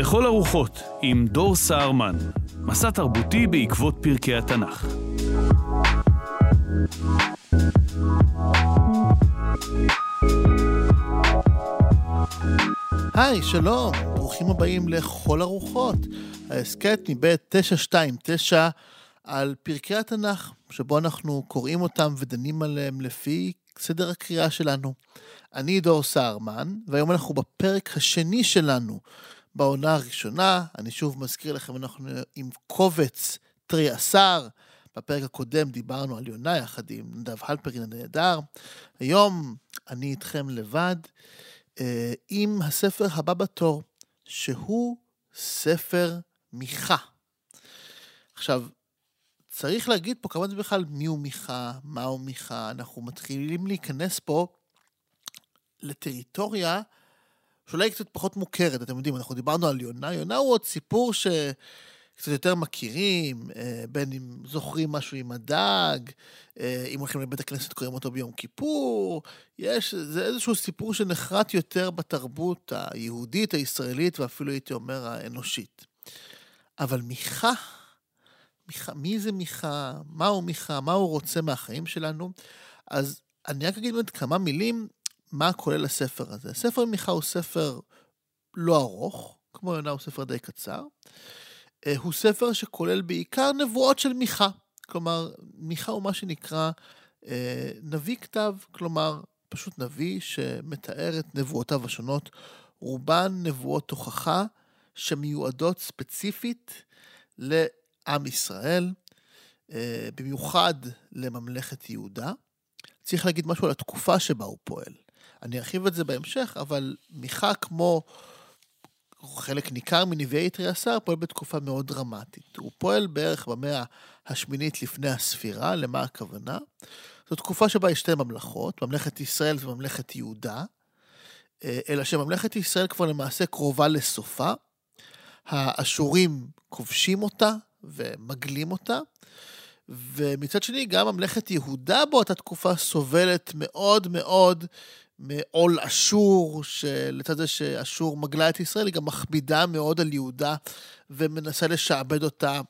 לכל הרוחות, עם דור סהרמן. מסע תרבותי בעקבות פרקי התנ"ך. היי, שלום, ברוכים הבאים לכל הרוחות. ההסכת מבית 929 על פרקי התנ"ך, שבו אנחנו קוראים אותם ודנים עליהם לפי סדר הקריאה שלנו. אני דור סהרמן, והיום אנחנו בפרק השני שלנו בעונה הראשונה. אני שוב מזכיר לכם, אנחנו עם קובץ תרי עשר. בפרק הקודם דיברנו על יונה יחד עם נדב הלפרין הנהדר. היום אני איתכם לבד אה, עם הספר הבא בתור, שהוא ספר מיכה. עכשיו, צריך להגיד פה כמה זה בכלל מיהו מיכה, מהו מיכה. אנחנו מתחילים להיכנס פה לטריטוריה שאולי היא קצת פחות מוכרת, אתם יודעים, אנחנו דיברנו על יונה, יונה הוא עוד סיפור שקצת יותר מכירים, אה, בין אם זוכרים משהו עם הדג, אה, אם הולכים לבית הכנסת קוראים אותו ביום כיפור, יש, זה איזשהו סיפור שנחרט יותר בתרבות היהודית, הישראלית, ואפילו הייתי אומר האנושית. אבל מיכה, מיכה, מי זה מיכה, מהו מיכה, מה הוא רוצה מהחיים שלנו, אז אני רק אגיד באמת כמה מילים מה כולל הספר הזה. ספר מיכה הוא ספר לא ארוך, כמו יונה הוא ספר די קצר. אה, הוא ספר שכולל בעיקר נבואות של מיכה. כלומר, מיכה הוא מה שנקרא אה, נביא כתב, כלומר, פשוט נביא שמתאר את נבואותיו השונות. רובן נבואות תוכחה שמיועדות ספציפית לעם ישראל, אה, במיוחד לממלכת יהודה. צריך להגיד משהו על התקופה שבה הוא פועל. אני ארחיב את זה בהמשך, אבל מיכה כמו חלק ניכר מנביאי תריעשר פועל בתקופה מאוד דרמטית. הוא פועל בערך במאה השמינית לפני הספירה, למה הכוונה? זו תקופה שבה יש שתי ממלכות, ממלכת ישראל וממלכת יהודה, אה, אלא שממלכת ישראל כבר למעשה קרובה לסופה. האשורים כובשים אותה ומגלים אותה, ומצד שני, גם ממלכת יהודה באותה תקופה סובלת מאוד מאוד מעול אשור, שלצד זה שאשור מגלה את ישראל, היא גם מכבידה מאוד על יהודה ומנסה לשעבד אותה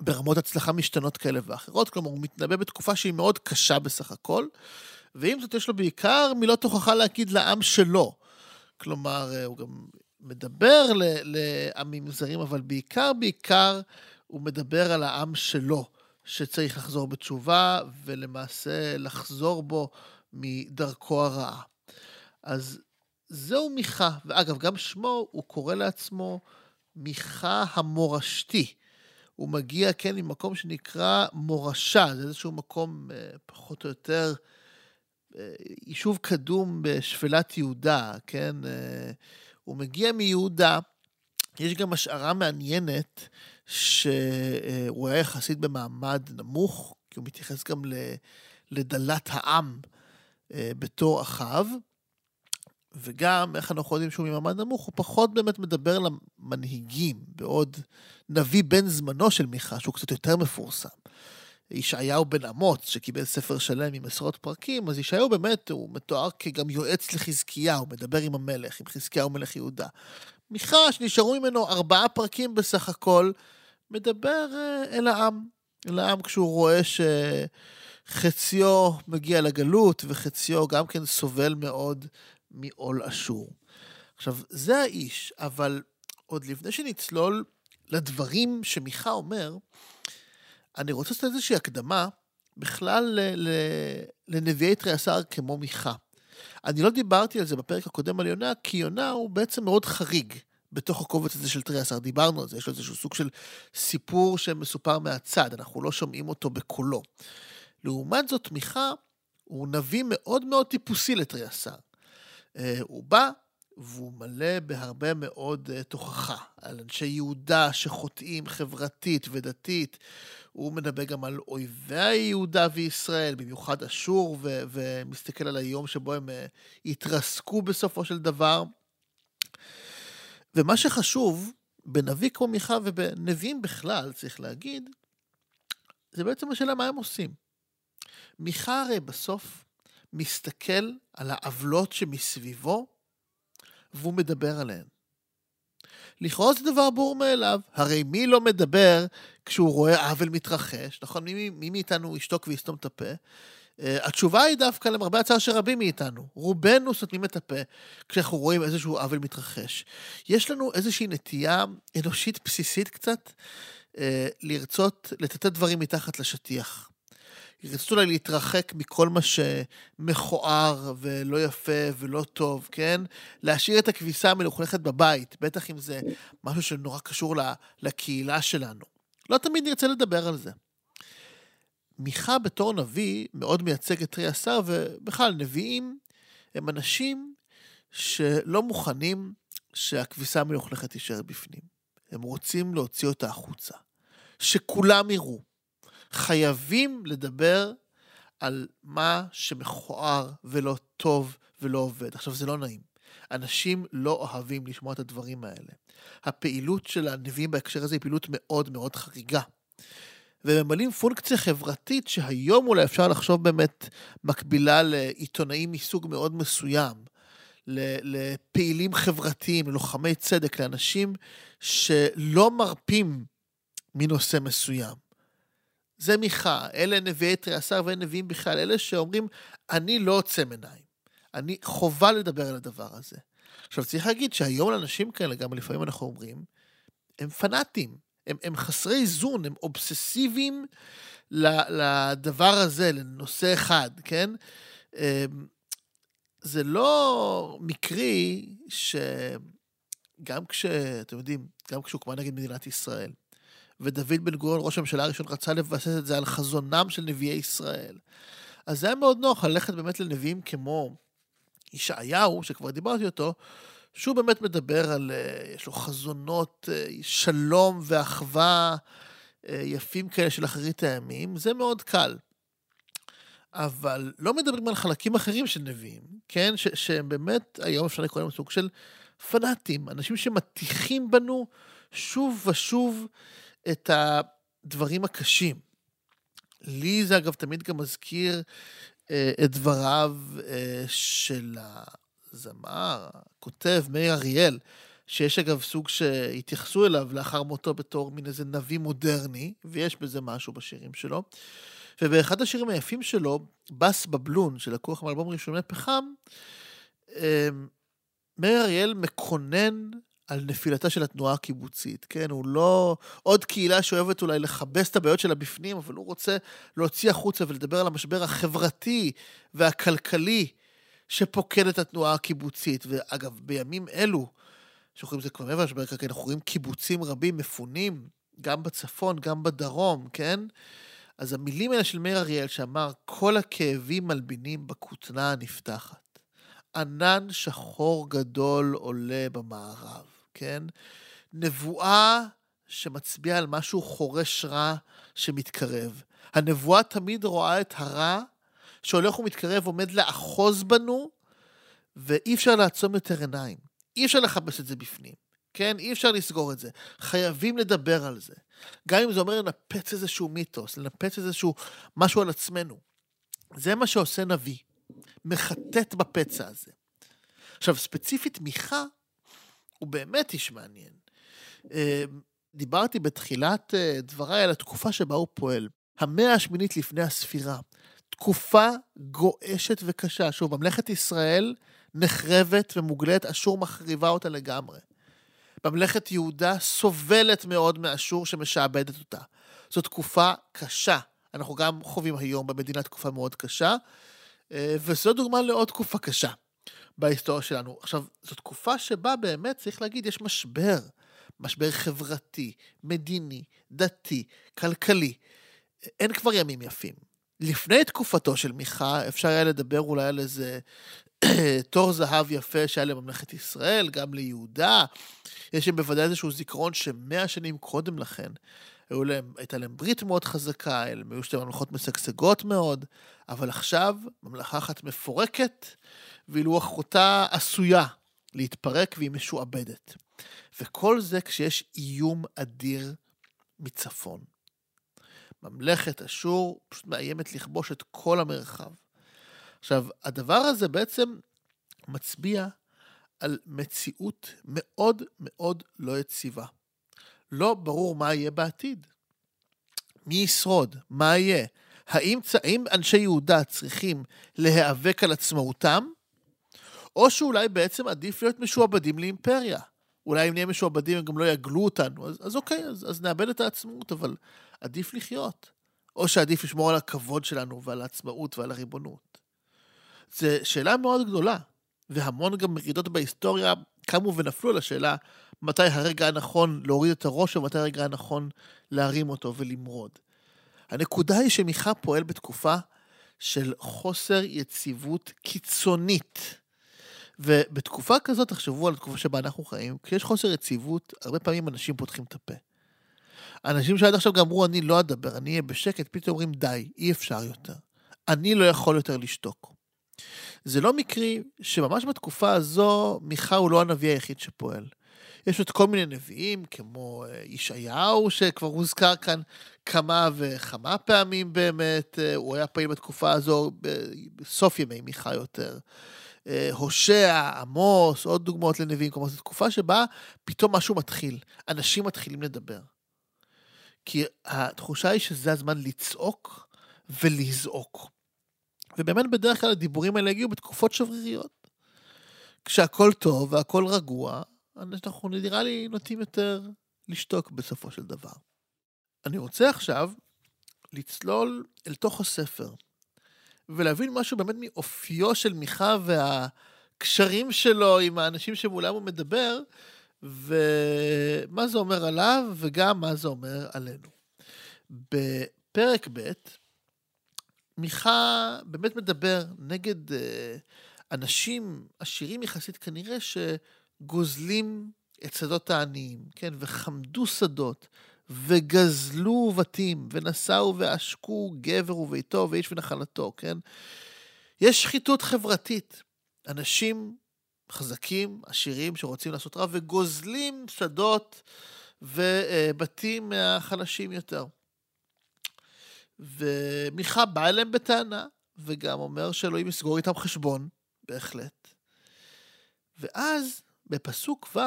ברמות הצלחה משתנות כאלה ואחרות. כלומר, הוא מתנבא בתקופה שהיא מאוד קשה בסך הכל, ועם זאת יש לו בעיקר מילות הוכחה להגיד לעם שלו. כלומר, הוא גם מדבר לעמים זרים, אבל בעיקר, בעיקר, הוא מדבר על העם שלו, שצריך לחזור בתשובה, ולמעשה לחזור בו מדרכו הרעה. אז זהו מיכה, ואגב, גם שמו, הוא קורא לעצמו מיכה המורשתי. הוא מגיע, כן, ממקום שנקרא מורשה, זה איזשהו מקום אה, פחות או יותר, אה, יישוב קדום בשפלת יהודה, כן? אה, הוא מגיע מיהודה, יש גם השערה מעניינת שהוא היה יחסית במעמד נמוך, כי הוא מתייחס גם לדלת העם. אה, בתור אחאב, וגם, איך אנחנו יודעים שהוא ממעמד נמוך, הוא פחות באמת מדבר למנהיגים, בעוד נביא בן זמנו של מיכה, שהוא קצת יותר מפורסם. ישעיהו בן אמוץ, שקיבל ספר שלם עם עשרות פרקים, אז ישעיהו באמת, הוא מתואר כגם יועץ לחזקיהו, מדבר עם המלך, עם חזקיהו מלך יהודה. מיכה, שנשארו ממנו ארבעה פרקים בסך הכל, מדבר אה, אל העם. אל העם כשהוא רואה ש... חציו מגיע לגלות, וחציו גם כן סובל מאוד מעול אשור. עכשיו, זה האיש, אבל עוד לפני שנצלול לדברים שמיכה אומר, אני רוצה לעשות איזושהי הקדמה בכלל לנביאי תריעשר כמו מיכה. אני לא דיברתי על זה בפרק הקודם על יונה, כי יונה הוא בעצם מאוד חריג בתוך הקובץ הזה של תריעשר. דיברנו על זה, יש לו איזשהו סוג של סיפור שמסופר מהצד, אנחנו לא שומעים אותו בקולו. לעומת זאת, מיכה הוא נביא מאוד מאוד טיפוסי לתריעשר. אה, הוא בא והוא מלא בהרבה מאוד אה, תוכחה על אנשי יהודה שחוטאים חברתית ודתית. הוא מדבר גם על אויבי יהודה וישראל, במיוחד אשור, ו- ומסתכל על היום שבו הם אה, התרסקו בסופו של דבר. ומה שחשוב, בנביא כמו מיכה ובנביאים בכלל, צריך להגיד, זה בעצם השאלה מה הם עושים. מיכה הרי בסוף מסתכל על העוולות שמסביבו, והוא מדבר עליהן. לכאורה זה דבר ברור מאליו. הרי מי לא מדבר כשהוא רואה עוול מתרחש, נכון? מי, מי מאיתנו ישתוק ויסתום את הפה? Uh, התשובה היא דווקא למרבה הצער של רבים מאיתנו. רובנו סותמים את הפה כשאנחנו רואים איזשהו עוול מתרחש. יש לנו איזושהי נטייה אנושית בסיסית קצת uh, לרצות לטאטא דברים מתחת לשטיח. רצו אולי להתרחק מכל מה שמכוער ולא יפה ולא טוב, כן? להשאיר את הכביסה המלוכלכת בבית, בטח אם זה משהו שנורא קשור לקהילה שלנו. לא תמיד נרצה לדבר על זה. מיכה בתור נביא מאוד מייצג את תרי עשר, ובכלל, נביאים הם אנשים שלא מוכנים שהכביסה המלוכלכת תישאר בפנים. הם רוצים להוציא אותה החוצה. שכולם יראו. חייבים לדבר על מה שמכוער ולא טוב ולא עובד. עכשיו, זה לא נעים. אנשים לא אוהבים לשמוע את הדברים האלה. הפעילות של הנביאים בהקשר הזה היא פעילות מאוד מאוד חריגה. וממלאים פונקציה חברתית שהיום אולי אפשר לחשוב באמת מקבילה לעיתונאים מסוג מאוד מסוים, לפעילים חברתיים, ללוחמי צדק, לאנשים שלא מרפים מנושא מסוים. זה מיכה, אלה נביאי תריעשר ואלה נביאים בכלל, אלה שאומרים, אני לא עוצם עיניים. אני חובה לדבר על הדבר הזה. עכשיו, צריך להגיד שהיום לאנשים כאלה, גם לפעמים אנחנו אומרים, הם פנאטים, הם, הם חסרי איזון, הם אובססיביים לדבר הזה, לנושא אחד, כן? אמ, זה לא מקרי שגם כש... אתם יודעים, גם כשהוקמה נגד מדינת ישראל, ודוד בן גוריון, ראש הממשלה הראשון, רצה לבסס את זה על חזונם של נביאי ישראל. אז זה היה מאוד נוח ללכת באמת לנביאים כמו ישעיהו, שכבר דיברתי אותו, שהוא באמת מדבר על, אה, יש לו חזונות אה, שלום ואחווה אה, יפים כאלה של אחרית הימים, זה מאוד קל. אבל לא מדברים על חלקים אחרים של נביאים, כן? ש- שהם באמת, היום אפשר לקרוא להם סוג של פנאטים, אנשים שמטיחים בנו שוב ושוב את הדברים הקשים. לי זה אגב תמיד גם מזכיר אה, את דבריו אה, של הזמר, הכותב, מאיר אריאל, שיש אגב סוג שהתייחסו אליו לאחר מותו בתור מין איזה נביא מודרני, ויש בזה משהו בשירים שלו. ובאחד השירים היפים שלו, בס בבלון, שלקוח מאלבום ראשוני פחם, אה, מאיר אריאל מקונן על נפילתה של התנועה הקיבוצית, כן? הוא לא עוד קהילה שאוהבת אולי לכבס את הבעיות שלה בפנים, אבל הוא רוצה להוציא החוצה ולדבר על המשבר החברתי והכלכלי שפוקד את התנועה הקיבוצית. ואגב, בימים אלו, שאנחנו רואים את זה כבר מעבר למשבר הכלכלי, אנחנו רואים קיבוצים רבים מפונים, גם בצפון, גם בדרום, כן? אז המילים האלה של מאיר אריאל שאמר, כל הכאבים מלבינים בכותנה הנפתחת. ענן שחור גדול עולה במערב. כן? נבואה שמצביעה על משהו חורש רע שמתקרב. הנבואה תמיד רואה את הרע שהולך ומתקרב, עומד לאחוז בנו, ואי אפשר לעצום יותר עיניים. אי אפשר לכבס את זה בפנים, כן? אי אפשר לסגור את זה. חייבים לדבר על זה. גם אם זה אומר לנפץ איזשהו מיתוס, לנפץ איזשהו משהו על עצמנו. זה מה שעושה נביא. מחטט בפצע הזה. עכשיו, ספציפית מיכה, הוא באמת איש מעניין. אה, דיברתי בתחילת אה, דבריי על התקופה שבה הוא פועל. המאה השמינית לפני הספירה. תקופה גועשת וקשה. שוב, ממלכת ישראל נחרבת ומוגלית, אשור מחריבה אותה לגמרי. ממלכת יהודה סובלת מאוד מאשור שמשעבדת אותה. זו תקופה קשה. אנחנו גם חווים היום במדינה תקופה מאוד קשה, אה, וזו דוגמה לעוד תקופה קשה. בהיסטוריה שלנו. עכשיו, זו תקופה שבה באמת, צריך להגיד, יש משבר. משבר חברתי, מדיני, דתי, כלכלי. אין כבר ימים יפים. לפני תקופתו של מיכה, אפשר היה לדבר אולי על איזה תור זהב יפה שהיה לממלכת ישראל, גם ליהודה. יש שם בוודאי איזשהו זיכרון שמאה שנים קודם לכן, היו להם, הייתה להם ברית מאוד חזקה, הם היו שתי ממלכות משגשגות מאוד, אבל עכשיו ממלכה אחת מפורקת, ואילו אחותה עשויה להתפרק והיא משועבדת. וכל זה כשיש איום אדיר מצפון. ממלכת אשור פשוט מאיימת לכבוש את כל המרחב. עכשיו, הדבר הזה בעצם מצביע על מציאות מאוד מאוד לא יציבה. לא ברור מה יהיה בעתיד. מי ישרוד? מה יהיה? האם, האם אנשי יהודה צריכים להיאבק על עצמאותם, או שאולי בעצם עדיף להיות משועבדים לאימפריה. אולי אם נהיה משועבדים הם גם לא יגלו אותנו, אז, אז אוקיי, אז, אז נאבד את העצמאות, אבל עדיף לחיות. או שעדיף לשמור על הכבוד שלנו ועל העצמאות ועל הריבונות. זו שאלה מאוד גדולה, והמון גם מרידות בהיסטוריה קמו ונפלו על השאלה מתי הרגע הנכון להוריד את הראש ומתי הרגע הנכון להרים אותו ולמרוד. הנקודה היא שמיכה פועל בתקופה של חוסר יציבות קיצונית. ובתקופה כזאת, תחשבו על התקופה שבה אנחנו חיים, כשיש חוסר יציבות, הרבה פעמים אנשים פותחים את הפה. אנשים שעד עכשיו גם אמרו, אני לא אדבר, אני אהיה בשקט, פתאום אומרים, די, אי אפשר יותר. אני לא יכול יותר לשתוק. זה לא מקרי שממש בתקופה הזו, מיכה הוא לא הנביא היחיד שפועל. יש עוד כל מיני נביאים, כמו אה, ישעיהו, שכבר הוזכר כאן כמה וכמה פעמים באמת, אה, הוא היה פעיל בתקופה הזו, בסוף ימי מיכה יותר. אה, הושע, עמוס, עוד דוגמאות לנביאים, כלומר זו תקופה שבה פתאום משהו מתחיל, אנשים מתחילים לדבר. כי התחושה היא שזה הזמן לצעוק ולזעוק. ובאמת בדרך כלל הדיבורים האלה הגיעו בתקופות שבריריות. כשהכול טוב והכול רגוע, אנחנו נראה לי נוטים יותר לשתוק בסופו של דבר. אני רוצה עכשיו לצלול אל תוך הספר, ולהבין משהו באמת מאופיו של מיכה והקשרים שלו עם האנשים שמולם הוא מדבר, ומה זה אומר עליו, וגם מה זה אומר עלינו. בפרק ב', מיכה באמת מדבר נגד אה, אנשים עשירים יחסית כנראה שגוזלים את שדות העניים, כן, וחמדו שדות, וגזלו בתים, ונשאו ועשקו גבר וביתו ואיש ונחלתו, כן? יש שחיתות חברתית. אנשים חזקים, עשירים, שרוצים לעשות רע, וגוזלים שדות ובתים מהחלשים יותר. ומיכה בא אליהם בטענה, וגם אומר שאלוהים יסגור איתם חשבון, בהחלט. ואז, בפסוק ו',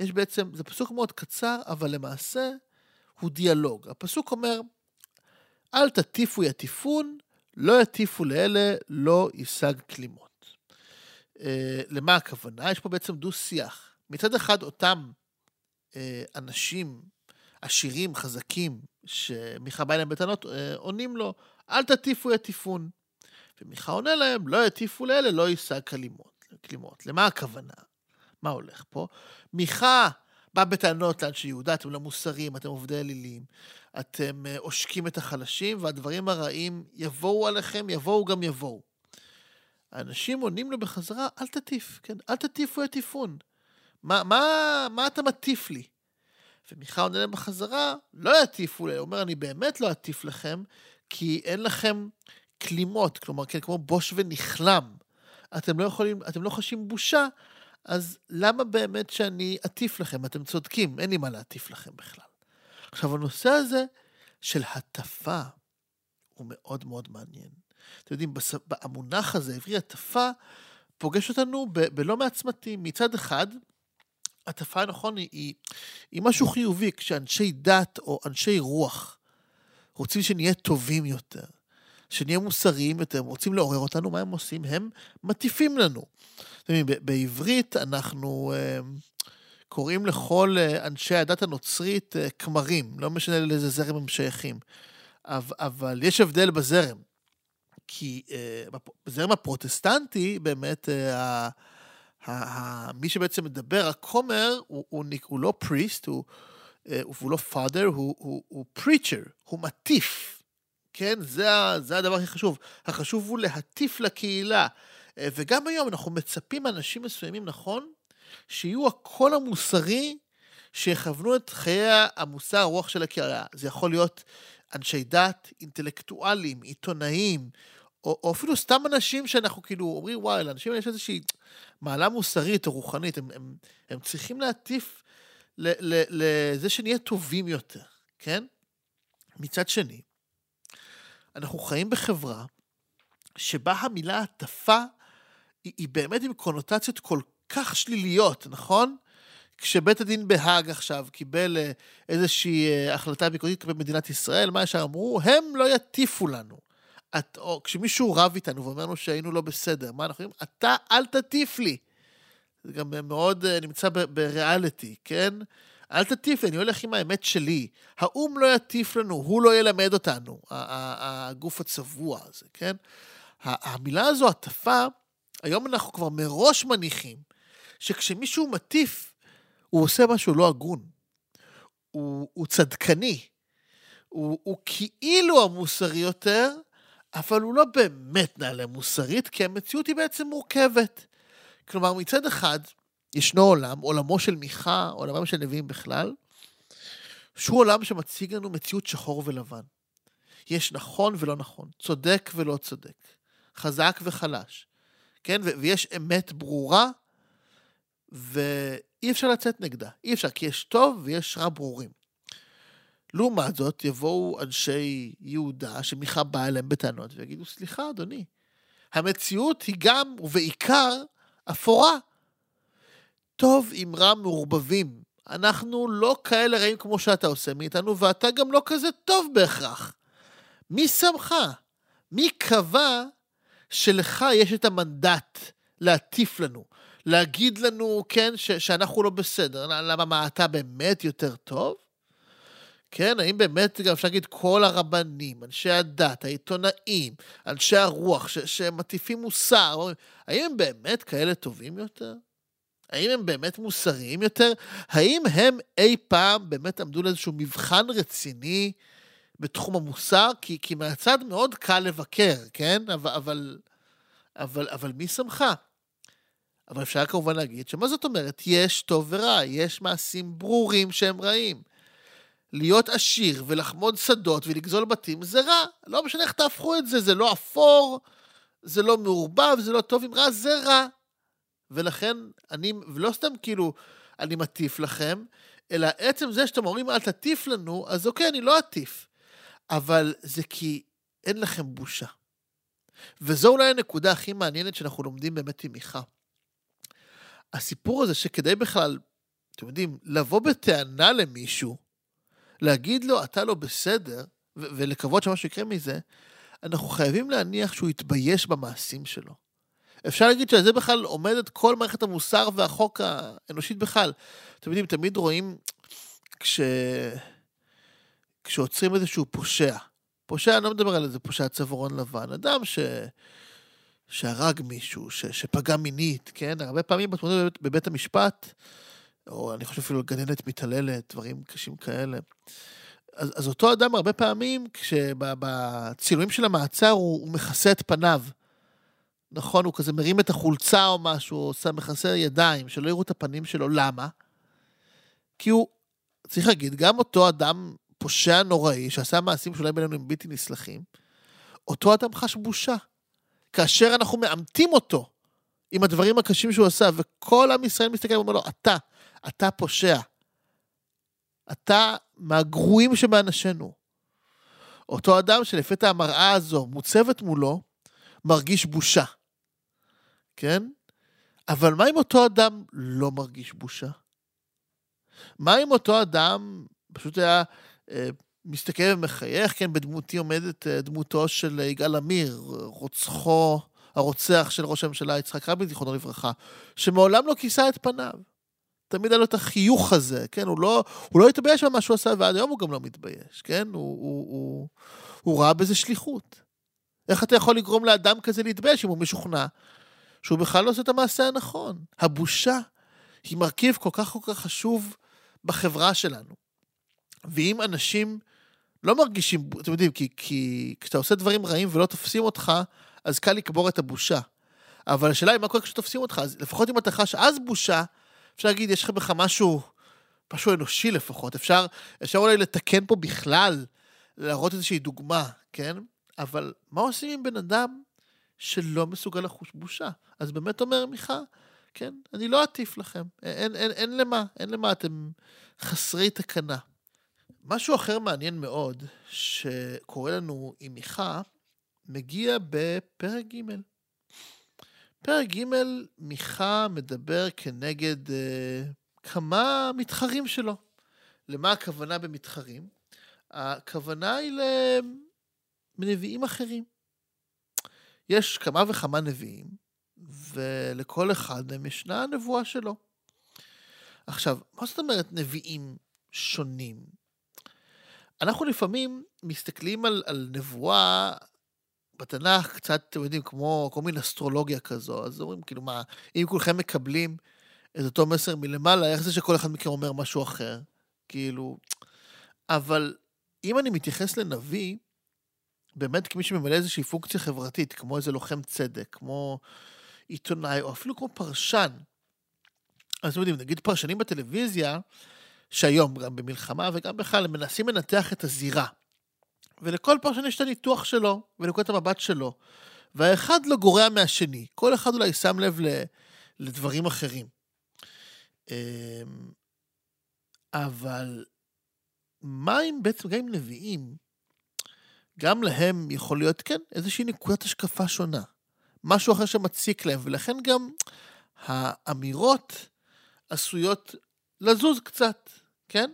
יש בעצם, זה פסוק מאוד קצר, אבל למעשה הוא דיאלוג. הפסוק אומר, אל תטיפו יטיפון, לא יטיפו לאלה, לא יישג כלימות. Uh, למה הכוונה? יש פה בעצם דו-שיח. מצד אחד, אותם uh, אנשים עשירים, חזקים, שמיכה בא אליהם בטענות, uh, עונים לו, אל תטיפו יטיפון. ומיכה עונה להם, לא יטיפו לאלה, לא יישג. כלימות. למה הכוונה? מה הולך פה? מיכה בא בטענות לאנשי יהודה, אתם לא מוסריים, אתם עובדי אלילים, אתם אה, עושקים את החלשים, והדברים הרעים יבואו עליכם, יבואו גם יבואו. האנשים עונים לו בחזרה, אל תטיף, כן? אל תטיפו יטיפון. מה, מה, מה אתה מטיף לי? ומיכה עונה להם בחזרה, לא יטיפו לי. הוא אומר, אני באמת לא אטיף לכם, כי אין לכם כלימות, כלומר, כן, כמו בוש ונכלם. אתם לא יכולים, אתם לא חשים בושה, אז למה באמת שאני אטיף לכם? אתם צודקים, אין לי מה להטיף לכם בכלל. עכשיו, הנושא הזה של הטפה הוא מאוד מאוד מעניין. אתם יודעים, המונח הזה, עברי הטפה, פוגש אותנו ב- בלא מעט צמתים. מצד אחד, הטפה, נכון, היא, היא, משהו חיובי, כשאנשי דת או אנשי רוח רוצים שנהיה טובים יותר, שנהיה מוסריים יותר, רוצים לעורר אותנו, מה הם עושים? הם מטיפים לנו. בעברית אנחנו אה, קוראים לכל אה, אנשי הדת הנוצרית אה, כמרים, לא משנה לאיזה זרם הם שייכים. אבל יש הבדל בזרם. כי בזרם הפרוטסטנטי, באמת, מי שבעצם מדבר, הכומר, הוא, הוא, הוא לא פריסט, הוא, הוא לא פאדר, הוא, הוא, הוא פריצ'ר, הוא מטיף. כן? זה, זה הדבר הכי חשוב. החשוב הוא להטיף לקהילה, אה, וגם היום אנחנו מצפים מאנשים מסוימים, נכון, שיהיו הקול המוסרי שיכוונו את חיי המוסר, הרוח של הקהילה. זה יכול להיות אנשי דת, אינטלקטואלים, עיתונאים, או, או אפילו סתם אנשים שאנחנו כאילו אומרים, וואי, לאנשים האלה יש איזושהי מעלה מוסרית או רוחנית, הם, הם, הם צריכים להטיף לזה שנהיה טובים יותר, כן? מצד שני, אנחנו חיים בחברה שבה המילה הטפה היא, היא באמת עם קונוטציות כל כך שליליות, נכון? כשבית הדין בהאג עכשיו קיבל אה, איזושהי אה, החלטה ביקורתית כלפי מדינת ישראל, מה ישר אמרו? הם לא יטיפו לנו. את, או כשמישהו רב איתנו ואומר לנו שהיינו לא בסדר, מה אנחנו אומרים? אתה אל תטיף לי. זה גם מאוד אה, נמצא בריאליטי, כן? אל תטיף לי, אני הולך עם האמת שלי. האו"ם לא יטיף לנו, הוא לא ילמד אותנו, הגוף הצבוע הזה, כן? המילה הזו, הטפה, היום אנחנו כבר מראש מניחים שכשמישהו מטיף, הוא עושה משהו לא הגון. הוא, הוא צדקני. הוא, הוא כאילו המוסרי יותר, אבל הוא לא באמת נעלה מוסרית, כי המציאות היא בעצם מורכבת. כלומר, מצד אחד, ישנו עולם, עולמו של מיכה, עולמם של נביאים בכלל, שהוא עולם שמציג לנו מציאות שחור ולבן. יש נכון ולא נכון, צודק ולא צודק, חזק וחלש, כן? ויש אמת ברורה, ואי אפשר לצאת נגדה. אי אפשר, כי יש טוב ויש רע ברורים. לעומת זאת, יבואו אנשי יהודה, שמיכה בא אליהם בטענות, ויגידו, סליחה, אדוני, המציאות היא גם, ובעיקר, אפורה. טוב עם רע מעורבבים. אנחנו לא כאלה רעים כמו שאתה עושה מאיתנו, ואתה גם לא כזה טוב בהכרח. מי שמך? מי קבע שלך יש את המנדט להטיף לנו, להגיד לנו, כן, ש- שאנחנו לא בסדר? למה, מה, אתה באמת יותר טוב? כן, האם באמת, גם אפשר להגיד, כל הרבנים, אנשי הדת, העיתונאים, אנשי הרוח, ש- שמטיפים מוסר, האם הם באמת כאלה טובים יותר? האם הם באמת מוסריים יותר? האם הם אי פעם באמת עמדו לאיזשהו מבחן רציני בתחום המוסר? כי, כי מהצד מאוד קל לבקר, כן? אבל, אבל, אבל, אבל מי שמך? אבל אפשר כמובן להגיד שמה זאת אומרת? יש טוב ורע, יש מעשים ברורים שהם רעים. להיות עשיר ולחמוד שדות ולגזול בתים זה רע. לא משנה איך תהפכו את זה, זה לא אפור, זה לא מעורבב, זה לא טוב עם רע, זה רע. ולכן אני, ולא סתם כאילו אני מטיף לכם, אלא עצם זה שאתם אומרים אל תטיף לנו, אז אוקיי, אני לא אטיף. אבל זה כי אין לכם בושה. וזו אולי הנקודה הכי מעניינת שאנחנו לומדים באמת עם מיכה. הסיפור הזה שכדי בכלל, אתם יודעים, לבוא בטענה למישהו, להגיד לו, אתה לא בסדר, ו- ולקוות שמשהו יקרה מזה, אנחנו חייבים להניח שהוא יתבייש במעשים שלו. אפשר להגיד שעל זה בכלל עומדת כל מערכת המוסר והחוק האנושית בכלל. אתם יודעים, תמיד רואים כש... כשעוצרים איזשהו פושע. פושע, אני לא מדבר על איזה פושע צווארון לבן, אדם ש... שהרג מישהו, ש... שפגע מינית, כן? הרבה פעמים בתמונות בבית המשפט, או אני חושב אפילו גננת מתעללת, דברים קשים כאלה. אז, אז אותו אדם הרבה פעמים, כשבצילומים של המעצר הוא, הוא מכסה את פניו. נכון, הוא כזה מרים את החולצה או משהו, או עושה מכסה ידיים, שלא יראו את הפנים שלו. למה? כי הוא, צריך להגיד, גם אותו אדם פושע נוראי, שעשה מעשים שאולי בינינו הם בלתי נסלחים, אותו אדם חש בושה. כאשר אנחנו מאמתים אותו עם הדברים הקשים שהוא עשה, וכל עם ישראל מסתכל ואומר לו, אתה, אתה פושע. אתה מהגרועים שבאנשינו. אותו אדם שלפתע המראה הזו מוצבת מולו, מרגיש בושה. כן? אבל מה אם אותו אדם לא מרגיש בושה? מה אם אותו אדם פשוט היה מסתכל ומחייך, כן, בדמותי עומדת אה, דמותו של יגאל עמיר, רוצחו, הרוצח של ראש הממשלה יצחק רבין, זיכרונו לברכה, שמעולם לא כיסה את פניו. תמיד היה לו את החיוך הזה, כן? הוא לא, הוא לא התבייש במה שהוא עשה, ועד היום הוא גם לא מתבייש, כן? הוא, הוא, הוא, הוא ראה בזה שליחות. איך אתה יכול לגרום לאדם כזה להתבייש אם הוא משוכנע שהוא בכלל לא עושה את המעשה הנכון? הבושה היא מרכיב כל כך כל כך חשוב בחברה שלנו. ואם אנשים לא מרגישים, אתם יודעים, כי, כי כשאתה עושה דברים רעים ולא תופסים אותך, אז קל לקבור את הבושה. אבל השאלה היא מה קורה כשתופסים אותך, אז לפחות אם אתה חש אז בושה, אפשר להגיד, יש לך בך משהו, משהו אנושי לפחות. אפשר, אפשר אולי לתקן פה בכלל, להראות איזושהי דוגמה, כן? אבל מה עושים עם בן אדם שלא מסוגל לחוש בושה? אז באמת אומר מיכה, כן, אני לא אטיף לכם. אין, אין, אין למה, אין למה, אתם חסרי תקנה. משהו אחר מעניין מאוד, שקורה לנו עם מיכה, מגיע בפרק ג'. פרק ג', מיכה מדבר כנגד אה, כמה מתחרים שלו. למה הכוונה במתחרים? הכוונה היא לנביאים אחרים. יש כמה וכמה נביאים, ולכל אחד מהם ישנה הנבואה שלו. עכשיו, מה זאת אומרת נביאים שונים? אנחנו לפעמים מסתכלים על, על נבואה בתנ"ך קצת, אתם יודעים, כמו כל מיני אסטרולוגיה כזו, אז אומרים, כאילו, מה, אם כולכם מקבלים את אותו מסר מלמעלה, איך זה שכל אחד מכם אומר משהו אחר? כאילו... אבל אם אני מתייחס לנביא, באמת כמי שממלא איזושהי פונקציה חברתית, כמו איזה לוחם צדק, כמו עיתונאי, או אפילו כמו פרשן, אז אתם יודעים, נגיד פרשנים בטלוויזיה, שהיום, גם במלחמה וגם בכלל, הם מנסים לנתח את הזירה. ולכל פרשן יש את הניתוח שלו, ונקודת המבט שלו. והאחד לא גורע מהשני. כל אחד אולי שם לב לדברים אחרים. אמ, אבל מה אם בעצם, גם עם נביאים, גם להם יכול להיות, כן, איזושהי נקודת השקפה שונה. משהו אחר שמציק להם, ולכן גם האמירות עשויות לזוז קצת, כן?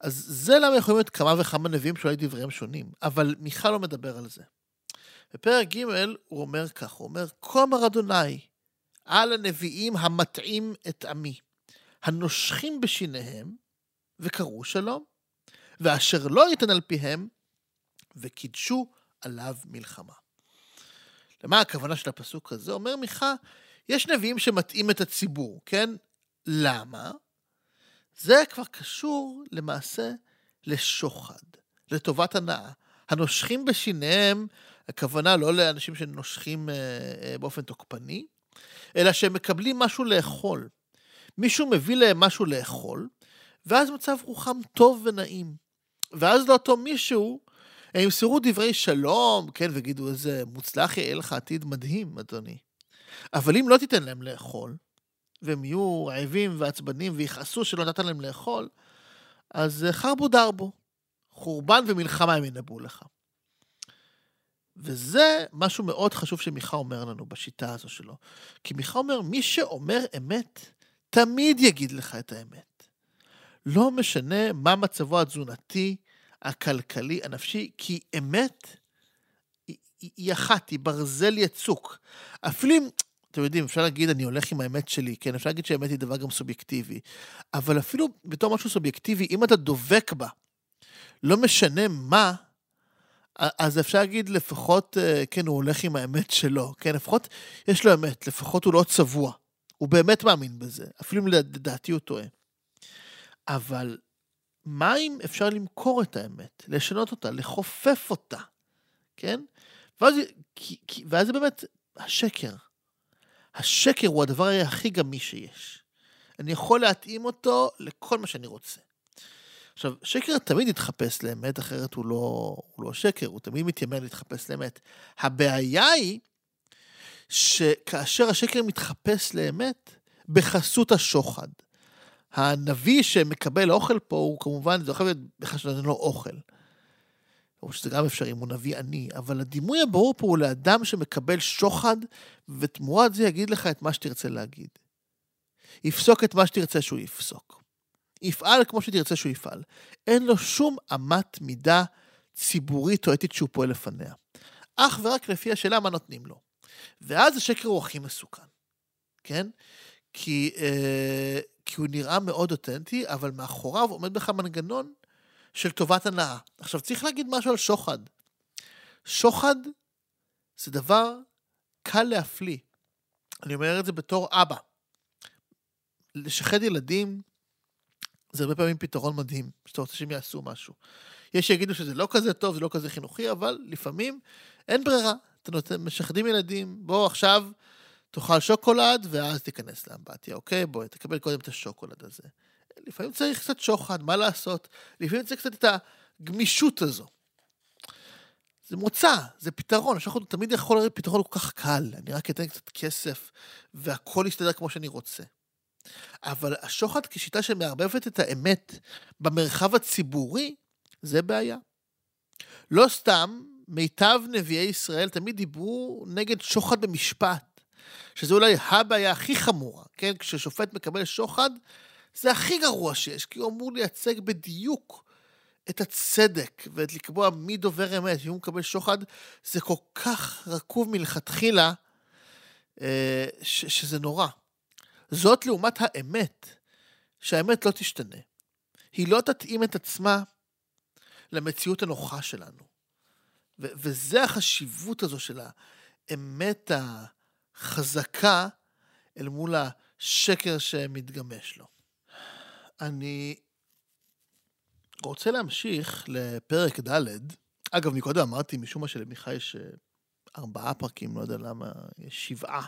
אז זה למה יכולים להיות כמה וכמה נביאים שאולי דבריהם שונים, אבל מיכל לא מדבר על זה. בפרק ג' הוא אומר כך, הוא אומר, כה אמר אדוני, על הנביאים המטעים את עמי, הנושכים בשיניהם, וקראו שלום, ואשר לא ייתן על פיהם, וקידשו עליו מלחמה. למה הכוונה של הפסוק הזה? אומר מיכה, יש נביאים שמטעים את הציבור, כן? למה? זה כבר קשור למעשה לשוחד, לטובת הנאה. הנושכים בשיניהם, הכוונה לא לאנשים שנושכים אה, אה, באופן תוקפני, אלא שהם מקבלים משהו לאכול. מישהו מביא להם משהו לאכול, ואז מצב רוחם טוב ונעים. ואז לאותו מישהו, הם ימסרו דברי שלום, כן, ויגידו איזה מוצלח יהיה לך עתיד מדהים, אדוני. אבל אם לא תיתן להם לאכול, והם יהיו רעבים ועצבנים ויכעסו שלא נתן להם לאכול, אז חרבו דרבו. חורבן ומלחמה הם ינבאו לך. וזה משהו מאוד חשוב שמיכה אומר לנו בשיטה הזו שלו. כי מיכה אומר, מי שאומר אמת, תמיד יגיד לך את האמת. לא משנה מה מצבו התזונתי, הכלכלי, הנפשי, כי אמת היא, היא אחת, היא ברזל יצוק. אפילו אם אתם יודעים, אפשר להגיד, אני הולך עם האמת שלי, כן, אפשר להגיד שהאמת היא דבר גם סובייקטיבי, אבל אפילו בתור משהו סובייקטיבי, אם אתה דובק בה, לא משנה מה, אז אפשר להגיד לפחות, אה, כן, הוא הולך עם האמת שלו, כן, לפחות יש לו אמת, לפחות הוא לא צבוע. הוא באמת מאמין בזה, אפילו אם לדעתי הוא טועה. אבל מה אם אפשר למכור את האמת, לשנות אותה, לכופף אותה, כן? ואז, ואז זה באמת השקר. השקר הוא הדבר הכי גמי שיש. אני יכול להתאים אותו לכל מה שאני רוצה. עכשיו, שקר תמיד יתחפש לאמת, אחרת הוא לא, הוא לא שקר, הוא תמיד מתיימר להתחפש לאמת. הבעיה היא שכאשר השקר מתחפש לאמת, בחסות השוחד. הנביא שמקבל אוכל פה, הוא כמובן, זה יכול להיות בכלל שנותן לו אוכל. או שזה גם אפשרי אם הוא נביא עני, אבל הדימוי הברור פה הוא לאדם שמקבל שוחד, ותמורת זה יגיד לך את מה שתרצה להגיד. יפסוק את מה שתרצה שהוא יפסוק. יפעל כמו שתרצה שהוא יפעל. אין לו שום אמת מידה ציבורית או אתית שהוא פועל לפניה. אך ורק לפי השאלה מה נותנים לו. ואז השקר הוא הכי מסוכן, כן? כי, אה, כי הוא נראה מאוד אותנטי, אבל מאחוריו עומד בך מנגנון של טובת הנאה. עכשיו, צריך להגיד משהו על שוחד. שוחד זה דבר קל להפליא. אני אומר את זה בתור אבא. לשחד ילדים זה הרבה פעמים פתרון מדהים, שאתה רוצה שהם יעשו משהו. יש שיגידו שזה לא כזה טוב, זה לא כזה חינוכי, אבל לפעמים אין ברירה. אתה נותן, משחדים ילדים, בוא עכשיו תאכל שוקולד ואז תיכנס לאמבטיה, אוקיי? בוא, תקבל קודם את השוקולד הזה. לפעמים צריך קצת שוחד, מה לעשות? לפעמים צריך קצת את הגמישות הזו. זה מוצא, זה פתרון, השוחד תמיד יכול להיות פתרון כל כך קל, אני רק אתן קצת כסף והכל יסתדר כמו שאני רוצה. אבל השוחד כשיטה שמערבבת את האמת במרחב הציבורי, זה בעיה. לא סתם, מיטב נביאי ישראל תמיד דיברו נגד שוחד במשפט. שזה אולי הבעיה הכי חמורה, כן? כששופט מקבל שוחד, זה הכי גרוע שיש, כי הוא אמור לייצג בדיוק את הצדק ואת לקבוע מי דובר אמת, אם הוא מקבל שוחד, זה כל כך רקוב מלכתחילה, אה, ש- שזה נורא. זאת לעומת האמת, שהאמת לא תשתנה. היא לא תתאים את עצמה למציאות הנוחה שלנו. ו- וזה החשיבות הזו של האמת החזקה אל מול השקר שמתגמש לו. אני רוצה להמשיך לפרק ד'. אגב, מקודם אמרתי, משום מה שלמיכה יש אה, ארבעה פרקים, לא יודע למה, יש שבעה.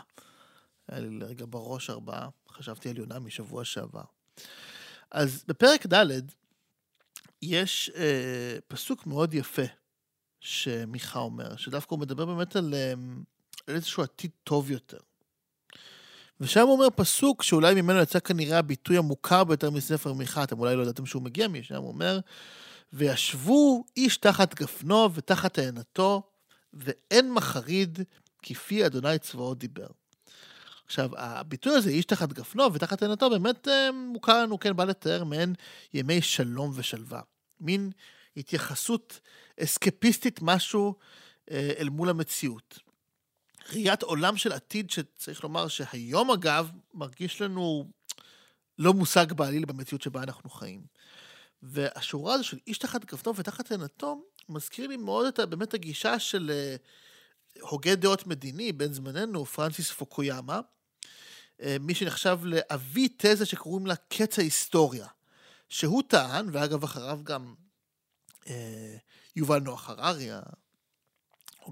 היה לי לרגע בראש ארבעה, חשבתי על יונה משבוע שעבר. אז בפרק ד' יש אה, פסוק מאוד יפה שמיכה אומר, שדווקא הוא מדבר באמת על, אה, על איזשהו עתיד טוב יותר. ושם הוא אומר פסוק שאולי ממנו יצא כנראה הביטוי המוכר ביותר מספר מיכה, אתם אולי לא ידעתם שהוא מגיע משם, הוא אומר, וישבו איש תחת גפנו ותחת תאנתו, ואין מחריד כפי אדוני צבאות דיבר. עכשיו, הביטוי הזה, איש תחת גפנו ותחת תאנתו, באמת אה, מוכר לנו, כן, בא לתאר מעין ימי שלום ושלווה. מין התייחסות אסקפיסטית משהו אה, אל מול המציאות. ראיית עולם של עתיד שצריך לומר שהיום אגב מרגיש לנו לא מושג בעליל במציאות שבה אנחנו חיים. והשורה הזו של איש תחת גפנו ותחת תאנתו מזכיר לי מאוד את באמת הגישה של אה, הוגה דעות מדיני בן זמננו, פרנסיס פוקויאמה, אה, מי שנחשב לאבי תזה שקוראים לה קץ ההיסטוריה. שהוא טען, ואגב אחריו גם אה, יובל נוח הררי,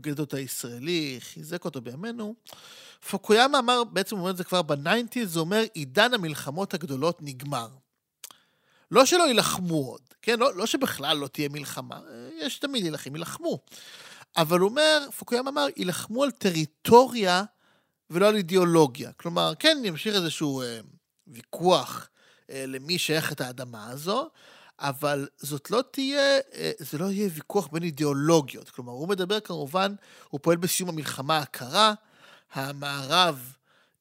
דעות הישראלי, חיזק אותו בימינו. פוקויאמה אמר, בעצם הוא אומר את זה כבר בניינטיז, זה אומר עידן המלחמות הגדולות נגמר. לא שלא יילחמו עוד, כן? לא, לא שבכלל לא תהיה מלחמה, יש תמיד ילחים, יילחמו. אבל הוא אומר, פוקויאמה אמר, יילחמו על טריטוריה ולא על אידיאולוגיה. כלומר, כן, ימשיך איזשהו אה, ויכוח אה, למי שייך את האדמה הזו, אבל זאת לא תהיה, אה, זה לא יהיה ויכוח בין אידיאולוגיות. כלומר, הוא מדבר כמובן, הוא פועל בסיום המלחמה הקרה, המערב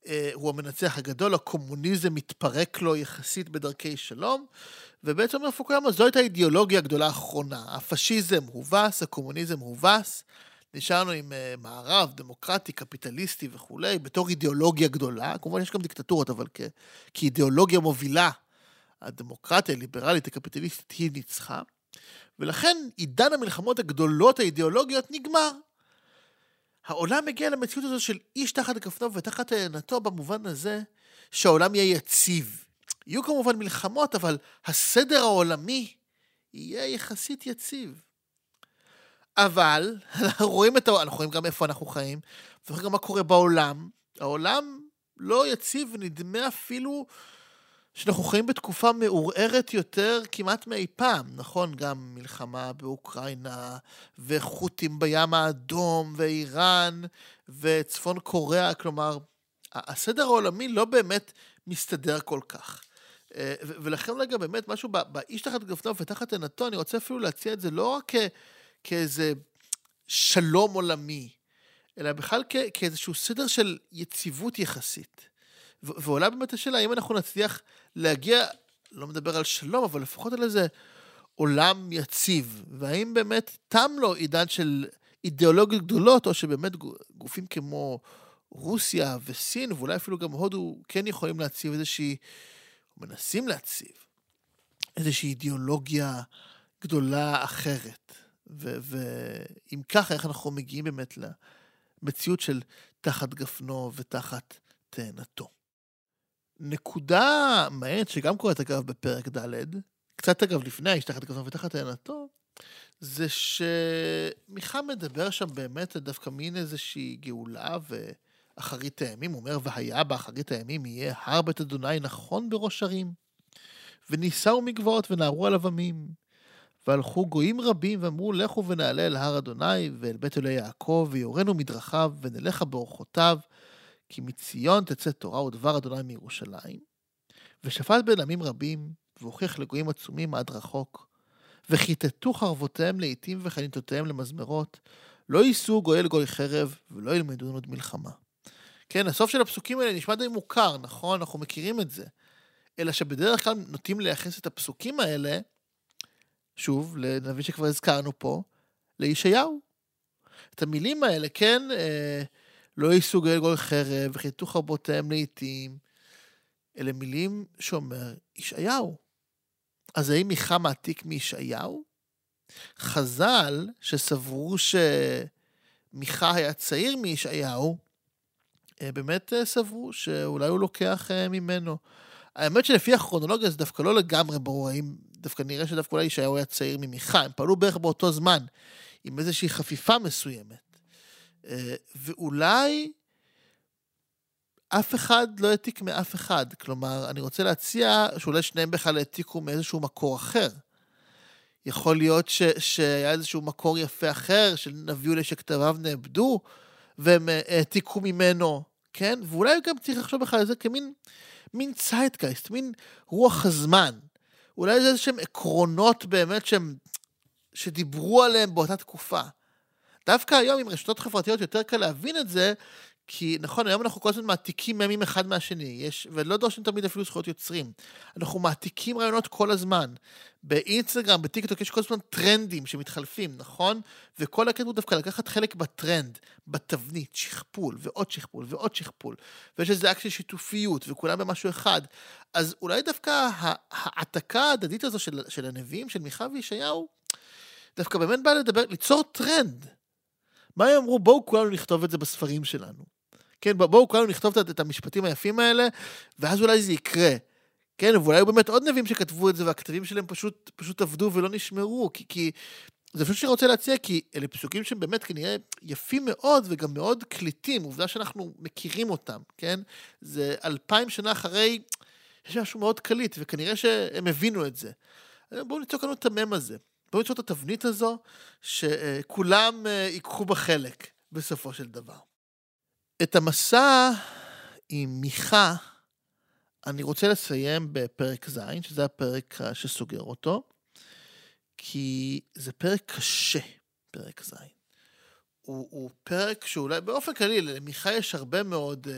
אה, הוא המנצח הגדול, הקומוניזם מתפרק לו יחסית בדרכי שלום, ובעצם אומר פוקויאמה, זו הייתה האידיאולוגיה הגדולה האחרונה. הפשיזם הובס, הקומוניזם הובס, נשארנו עם uh, מערב, דמוקרטי, קפיטליסטי וכולי, בתור אידיאולוגיה גדולה. כמובן יש גם דיקטטורות, אבל כ- כאידיאולוגיה מובילה, הדמוקרטיה, הליברלית, הקפיטליסטית, היא ניצחה. ולכן עידן המלחמות הגדולות האידיאולוגיות נגמר. העולם מגיע למציאות הזו של איש תחת גפנו ותחת עינתו במובן הזה שהעולם יהיה יציב. יהיו כמובן מלחמות, אבל הסדר העולמי יהיה יחסית יציב. אבל אנחנו רואים את. אנחנו רואים גם איפה אנחנו חיים, ורואים גם מה קורה בעולם. העולם לא יציב, ונדמה אפילו שאנחנו חיים בתקופה מעורערת יותר כמעט מאי פעם, נכון? גם מלחמה באוקראינה, וחות'ים בים האדום, ואיראן, וצפון קוריאה, כלומר, הסדר העולמי לא באמת מסתדר כל כך. אה, ולכן רגע באמת משהו באיש תחת גפנו ותחת עינתו, אני רוצה אפילו להציע את זה לא רק כאיזה שלום עולמי, אלא בכלל כאיזשהו סדר של יציבות יחסית. ועולה באמת השאלה, האם אנחנו נצליח להגיע, לא מדבר על שלום, אבל לפחות על איזה עולם יציב, והאם באמת תם לו עידן של אידיאולוגיות גדולות, או שבאמת גופים כמו רוסיה וסין, ואולי אפילו גם הודו, כן יכולים להציב איזושהי, מנסים להציב, איזושהי אידיאולוגיה גדולה אחרת. ואם ככה, איך אנחנו מגיעים באמת למציאות של תחת גפנו ותחת תאנתו. נקודה מעניינת שגם קורית אגב בפרק ד', קצת אגב לפני האיש תחת גפנו ותחת תאנתו, זה שמיכה מדבר שם באמת דווקא מין איזושהי גאולה ואחרית הימים, הוא אומר, והיה באחרית הימים יהיה הר בית אדוני נכון בראש הרים, ונישאו מגבעות ונערו על אבמים, והלכו גויים רבים ואמרו, לכו ונעלה אל הר אדוני ואל בית אלוהי יעקב, ויורנו מדרכיו ונלכה באורחותיו, כי מציון תצא תורה ודבר אדוני מירושלים. ושפט בין עמים רבים, והוכיח לגויים עצומים עד רחוק. וכיתתו חרבותיהם לעתים וחניתותיהם למזמרות, לא יישאו גוי אל גוי חרב, ולא ילמדו עוד מלחמה. כן, הסוף של הפסוקים האלה נשמע די מוכר, נכון? אנחנו מכירים את זה. אלא שבדרך כלל נוטים לייחס את הפסוקים האלה, שוב, לנביא שכבר הזכרנו פה, לישעיהו. את המילים האלה, כן, אה, לא ייסעו גוי חרב, וחיתו חרבותיהם לעיתים, אלה מילים שאומר ישעיהו. אז האם מיכה מעתיק מישעיהו? חז"ל, שסברו שמיכה היה צעיר מישעיהו, אה, באמת אה, סברו שאולי הוא לוקח אה, ממנו. האמת שלפי הכרונולוגיה זה דווקא לא לגמרי ברור, האם דווקא נראה שדווקא אולי ישעיהו היה צעיר ממיכה, הם פעלו בערך באותו זמן, עם איזושהי חפיפה מסוימת. ואולי אף אחד לא העתיק מאף אחד. כלומר, אני רוצה להציע שאולי שניהם בכלל העתיקו מאיזשהו מקור אחר. יכול להיות ש, שהיה איזשהו מקור יפה אחר, של נביא אולי שכתביו נאבדו, והם אה, העתיקו ממנו, כן? ואולי גם צריך לחשוב בכלל על זה כמין מין צייטגייסט, מין רוח הזמן. אולי זה איזשהם עקרונות באמת שהם, שדיברו עליהם באותה תקופה. דווקא היום עם רשתות חברתיות יותר קל להבין את זה, כי נכון, היום אנחנו כל הזמן מעתיקים ממים אחד מהשני, יש, ולא דורשים תמיד אפילו זכויות יוצרים. אנחנו מעתיקים רעיונות כל הזמן. באינסטגרם, בטיקטוק, יש כל הזמן טרנדים שמתחלפים, נכון? וכל הקטע הוא דווקא לקחת חלק בטרנד, בתבנית, שכפול, ועוד שכפול, ועוד שכפול. ויש איזה אקט של שיתופיות, וכולם במשהו אחד. אז אולי דווקא ההעתקה ההדדית הזו של, של הנביאים, של מיכה וישעיהו, דווקא באמת באה לדבר, ליצור טרנד. מה הם אמרו? בואו כולנו נכתוב את זה בספרים שלנו. כן, בואו כולנו נכתוב את המשפטים היפים האלה, ואז אולי זה יקרה. כן, ואולי היו באמת עוד נביאים שכתבו את זה, והכתבים שלהם פשוט, פשוט עבדו ולא נשמרו, כי, כי זה פשוט שאני רוצה להציע, כי אלה פסוקים שהם באמת כנראה יפים מאוד וגם מאוד קליטים, עובדה שאנחנו מכירים אותם, כן? זה אלפיים שנה אחרי, יש משהו מאוד קליט, וכנראה שהם הבינו את זה. בואו ניצוק לנו את המם הזה. בואו ניצוק את התבנית הזו, שכולם אה, ייקחו בה חלק בסופו של דבר. את המסע עם מיכה, אני רוצה לסיים בפרק ז', שזה הפרק שסוגר אותו, כי זה פרק קשה, פרק ז'. הוא, הוא פרק שאולי, באופן כללי, למיכה יש הרבה מאוד uh,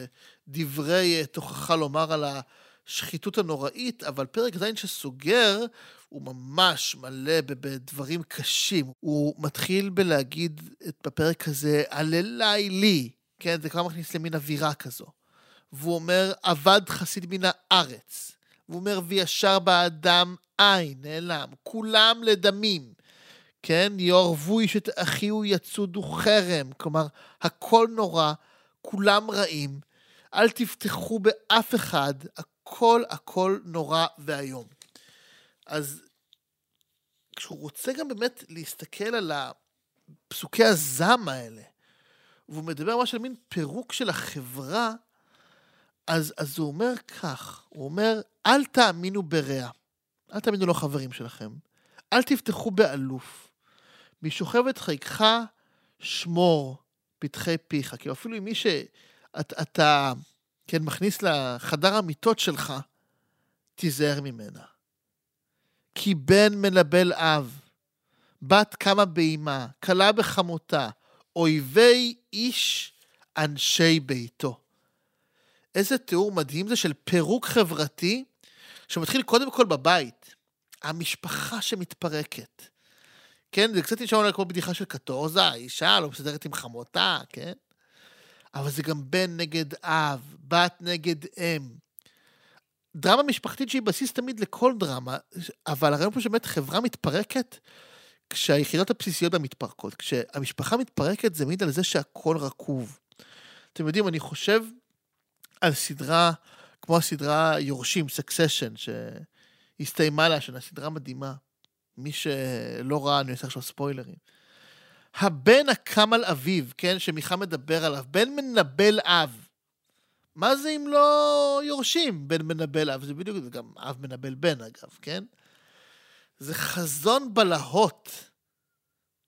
דברי תוכחה לומר על השחיתות הנוראית, אבל פרק ז' שסוגר, הוא ממש מלא בדברים קשים. הוא מתחיל בלהגיד בפרק הזה, עללי לי, כן, זה כבר מכניס למין אווירה כזו. והוא אומר, אבד חסיד מן הארץ. והוא אומר, וישר באדם אין, נעלם. כולם לדמים. כן, יאהבו איש את אחיהו יצודו חרם. כלומר, הכל נורא, כולם רעים. אל תפתחו באף אחד, הכל הכל נורא ואיום. אז כשהוא רוצה גם באמת להסתכל על הפסוקי הזעם האלה, והוא מדבר ממש על מין פירוק של החברה, אז, אז הוא אומר כך, הוא אומר, אל תאמינו ברע, אל תאמינו לו חברים שלכם, אל תפתחו באלוף, משוכבת חיקך שמור פתחי פיך, כי אפילו אם מי שאתה, שאת, כן, מכניס לחדר המיטות שלך, תיזהר ממנה. כי בן מנבל אב, בת קמה באימה, כלה בחמותה, אויבי איש אנשי ביתו. איזה תיאור מדהים זה של פירוק חברתי שמתחיל קודם כל בבית. המשפחה שמתפרקת. כן, זה קצת נשמע כמו בדיחה של קטורזה, האישה לא מסתדרת עם חמותה, כן? אבל זה גם בן נגד אב, בת נגד אם. דרמה משפחתית שהיא בסיס תמיד לכל דרמה, אבל הרעיון פה שבאמת חברה מתפרקת, כשהיחידות הבסיסיות בה מתפרקות, כשהמשפחה מתפרקת זה מעיד על זה שהכל רקוב. אתם יודעים, אני חושב על סדרה כמו הסדרה יורשים, סקסשן, שהסתיימה לה השנה, סדרה מדהימה. מי שלא ראה, אני עושה עכשיו ספוילרים. הבן הקם על אביו, כן, שמיכה מדבר עליו, בן מנבל אב. מה זה אם לא יורשים בן מנבל אב? זה בדיוק, זה גם אב מנבל בן אגב, כן? זה חזון בלהות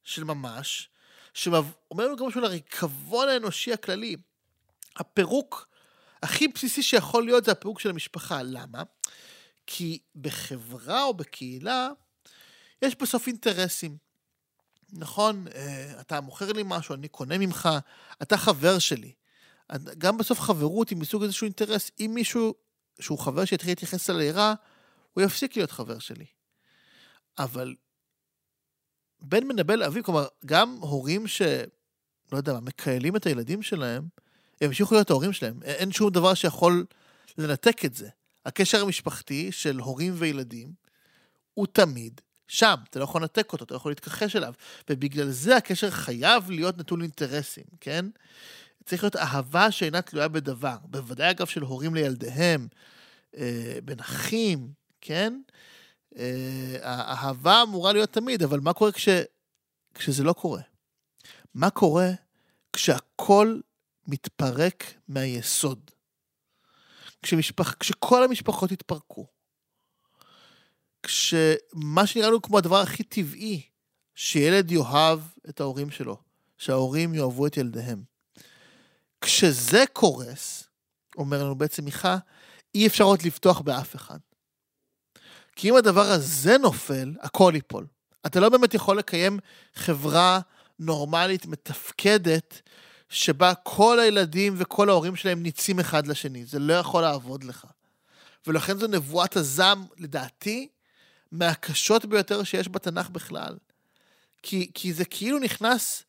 של ממש, שאומר לנו גם משהו על הריקבון האנושי הכללי. הפירוק הכי בסיסי שיכול להיות זה הפירוק של המשפחה. למה? כי בחברה או בקהילה יש בסוף אינטרסים. נכון, אה, אתה מוכר לי משהו, אני קונה ממך, אתה חבר שלי. גם בסוף חברות היא מסוג איזשהו אינטרס. אם מישהו שהוא חבר שיתחיל להתייחס אליי רע, הוא יפסיק להיות חבר שלי. אבל בן מנבא לאביו, כלומר, גם הורים ש... לא יודע מה, מקיילים את הילדים שלהם, הם ימשיכו להיות ההורים שלהם. אין שום דבר שיכול לנתק את זה. הקשר המשפחתי של הורים וילדים הוא תמיד שם, אתה לא יכול לנתק אותו, אתה לא יכול להתכחש אליו. ובגלל זה הקשר חייב להיות נטול אינטרסים, כן? צריך להיות אהבה שאינה תלויה בדבר. בוודאי, אגב, של הורים לילדיהם, אה, בין אחים, כן? אה, האהבה אמורה להיות תמיד, אבל מה קורה כש, כשזה לא קורה? מה קורה כשהכול מתפרק מהיסוד? כשמשפח, כשכל המשפחות התפרקו, כשמה שנראה לנו כמו הדבר הכי טבעי, שילד יאהב את ההורים שלו, שההורים יאהבו את ילדיהם. כשזה קורס, אומר לנו בעצם מיכה, אי אפשר עוד לבטוח באף אחד. כי אם הדבר הזה נופל, הכל ייפול. אתה לא באמת יכול לקיים חברה נורמלית, מתפקדת, שבה כל הילדים וכל ההורים שלהם ניצים אחד לשני. זה לא יכול לעבוד לך. ולכן זו נבואת הזעם, לדעתי, מהקשות ביותר שיש בתנ"ך בכלל. כי, כי זה כאילו נכנס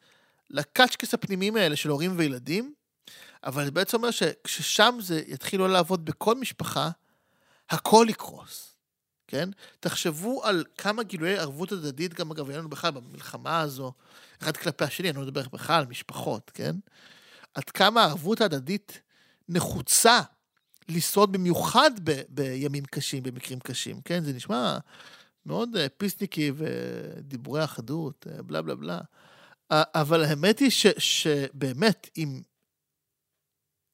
לקצ'קס הפנימיים האלה של הורים וילדים, אבל זה בעצם אומר שכששם זה יתחיל לא לעבוד בכל משפחה, הכל יקרוס, כן? תחשבו על כמה גילויי ערבות הדדית, גם אגב, היה לנו בכלל במלחמה הזו, אחד כלפי השני, אני לא מדבר בכלל על משפחות, כן? עד כמה הערבות ההדדית נחוצה לשרוד במיוחד ב, בימים קשים, במקרים קשים, כן? זה נשמע מאוד uh, פיסניקי ודיבורי אחדות, uh, בלה בלה בלה. אבל האמת היא ש, שבאמת, אם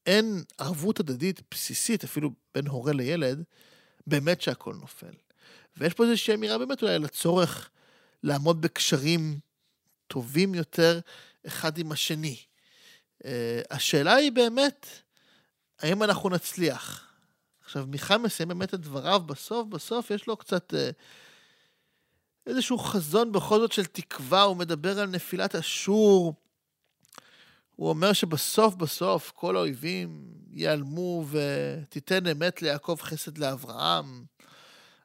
אין ערבות הדדית בסיסית, אפילו בין הורה לילד, באמת שהכל נופל. ויש פה איזושהי אמירה באמת אולי על הצורך לעמוד בקשרים טובים יותר אחד עם השני. Uh, השאלה היא באמת, האם אנחנו נצליח? עכשיו, מיכה מסיים באמת את דבריו, בסוף, בסוף יש לו קצת אה, איזשהו חזון בכל זאת של תקווה, הוא מדבר על נפילת אשור. הוא אומר שבסוף בסוף כל האויבים ייעלמו ותיתן אמת ליעקב חסד לאברהם.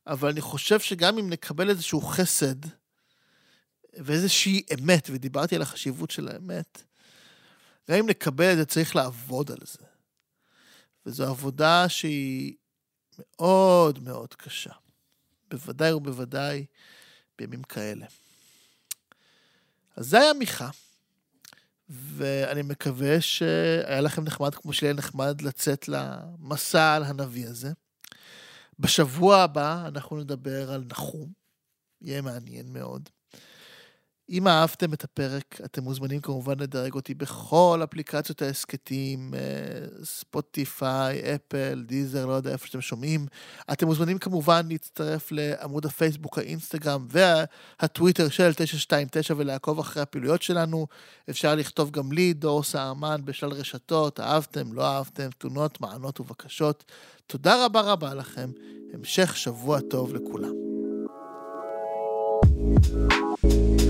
אבל אני חושב שגם אם נקבל איזשהו חסד ואיזושהי אמת, ודיברתי על החשיבות של האמת, גם אם נקבל את זה, צריך לעבוד על זה. וזו עבודה שהיא מאוד מאוד קשה. בוודאי ובוודאי בימים כאלה. אז זה היה מיכה, ואני מקווה שהיה לכם נחמד כמו שיהיה נחמד לצאת למסע על הנביא הזה. בשבוע הבא אנחנו נדבר על נחום, יהיה מעניין מאוד. אם אהבתם את הפרק, אתם מוזמנים כמובן לדרג אותי בכל אפליקציות ההסכתים, ספוטיפיי, אפל, דיזר, לא יודע איפה שאתם שומעים. אתם מוזמנים כמובן להצטרף לעמוד הפייסבוק, האינסטגרם והטוויטר של 929 ולעקוב אחרי הפעילויות שלנו. אפשר לכתוב גם לי, דור סהרמן, בשלל רשתות, אהבתם, לא אהבתם, תלונות, מענות ובקשות. תודה רבה רבה לכם, המשך שבוע טוב לכולם. thank you